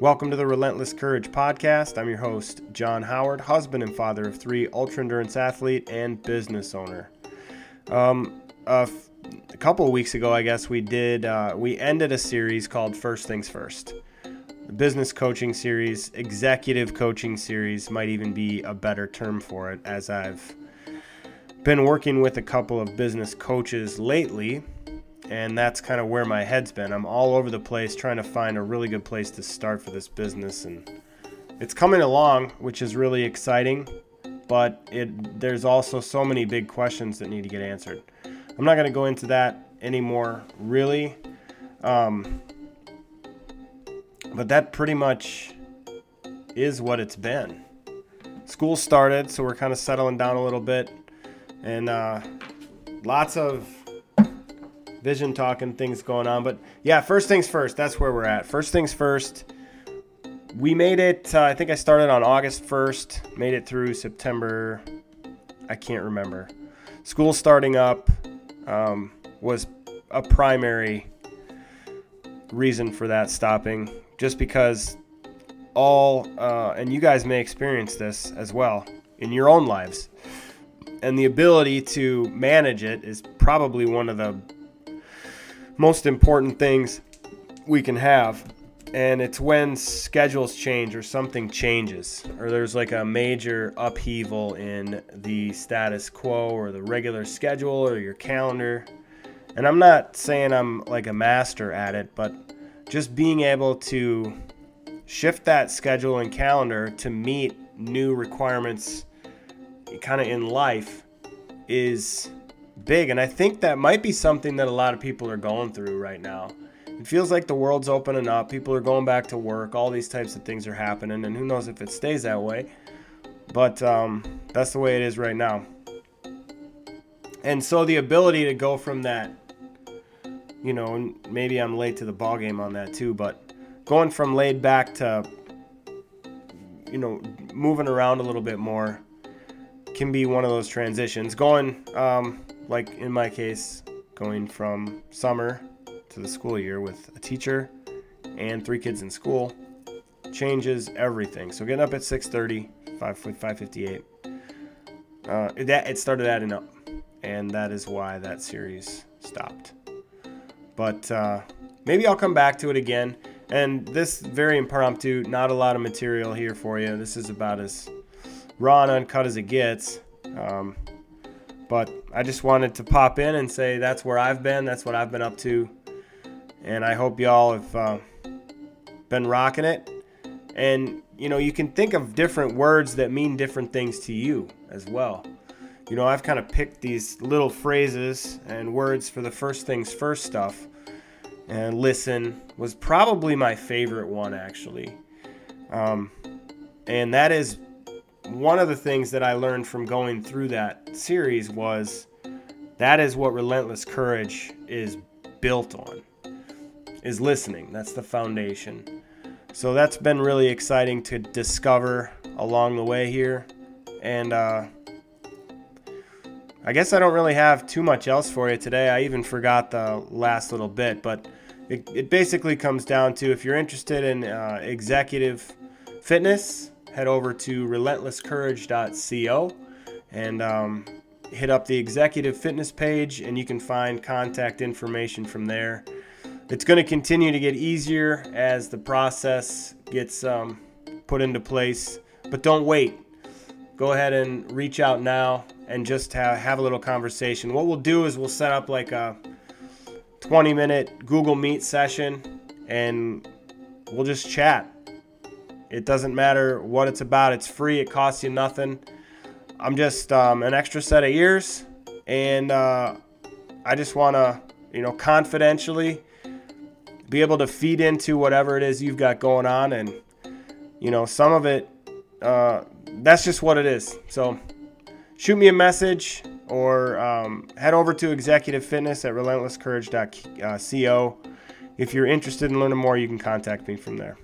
Welcome to the Relentless Courage podcast. I'm your host, John Howard, husband and father of three, ultra endurance athlete, and business owner. Um, a, f- a couple of weeks ago, I guess we did. Uh, we ended a series called First Things First. The business coaching series, executive coaching series might even be a better term for it, as I've been working with a couple of business coaches lately and that's kind of where my head's been. I'm all over the place trying to find a really good place to start for this business, and it's coming along, which is really exciting. But it there's also so many big questions that need to get answered. I'm not going to go into that anymore, really. Um, but that pretty much is what it's been. School started, so we're kind of settling down a little bit, and uh, lots of vision talking things going on. But yeah, first things first. That's where we're at. First things first. We made it. Uh, I think I started on August 1st. Made it through September. I can't remember. School starting up um, was a primary reason for that stopping. Just because all, uh, and you guys may experience this as well in your own lives. And the ability to manage it is probably one of the most important things we can have. And it's when schedules change or something changes, or there's like a major upheaval in the status quo or the regular schedule or your calendar. And I'm not saying I'm like a master at it, but just being able to shift that schedule and calendar to meet new requirements kind of in life is big. And I think that might be something that a lot of people are going through right now. It feels like the world's opening up, people are going back to work, all these types of things are happening, and who knows if it stays that way. But um, that's the way it is right now. And so the ability to go from that, you know, maybe I'm late to the ball game on that too, but going from laid back to, you know, moving around a little bit more can be one of those transitions. Going, um, like in my case, going from summer to the school year with a teacher and three kids in school changes everything. So getting up at 6:30, 5 5:58. Uh, that it started adding up, and that is why that series stopped. But uh, maybe I'll come back to it again. And this very impromptu, not a lot of material here for you. This is about as raw and uncut as it gets. Um, but I just wanted to pop in and say that's where I've been. That's what I've been up to. And I hope y'all have uh, been rocking it. And, you know, you can think of different words that mean different things to you as well. You know, I've kind of picked these little phrases and words for the first things first stuff. And listen was probably my favorite one, actually. Um, and that is one of the things that I learned from going through that series was that is what relentless courage is built on is listening. That's the foundation. So that's been really exciting to discover along the way here. And uh, i guess i don't really have too much else for you today. I even forgot the last little bit but it, it basically comes down to if you're interested in uh, executive fitness head over to relentlesscourage.co and um, hit up the executive fitness page, and you can find contact information from there. It's going to continue to get easier as the process gets um, put into place, but don't wait. Go ahead and reach out now and just have, have a little conversation. What we'll do is we'll set up like a 20 minute Google Meet session and we'll just chat it doesn't matter what it's about. It's free. It costs you nothing. I'm just um, an extra set of ears, and uh, I just want to, you know, confidentially be able to feed into whatever it is you've got going on, and you know, some of it, uh, that's just what it is. So, shoot me a message or um, head over to Executive Fitness at relentlesscourage.co. If you're interested in learning more, you can contact me from there.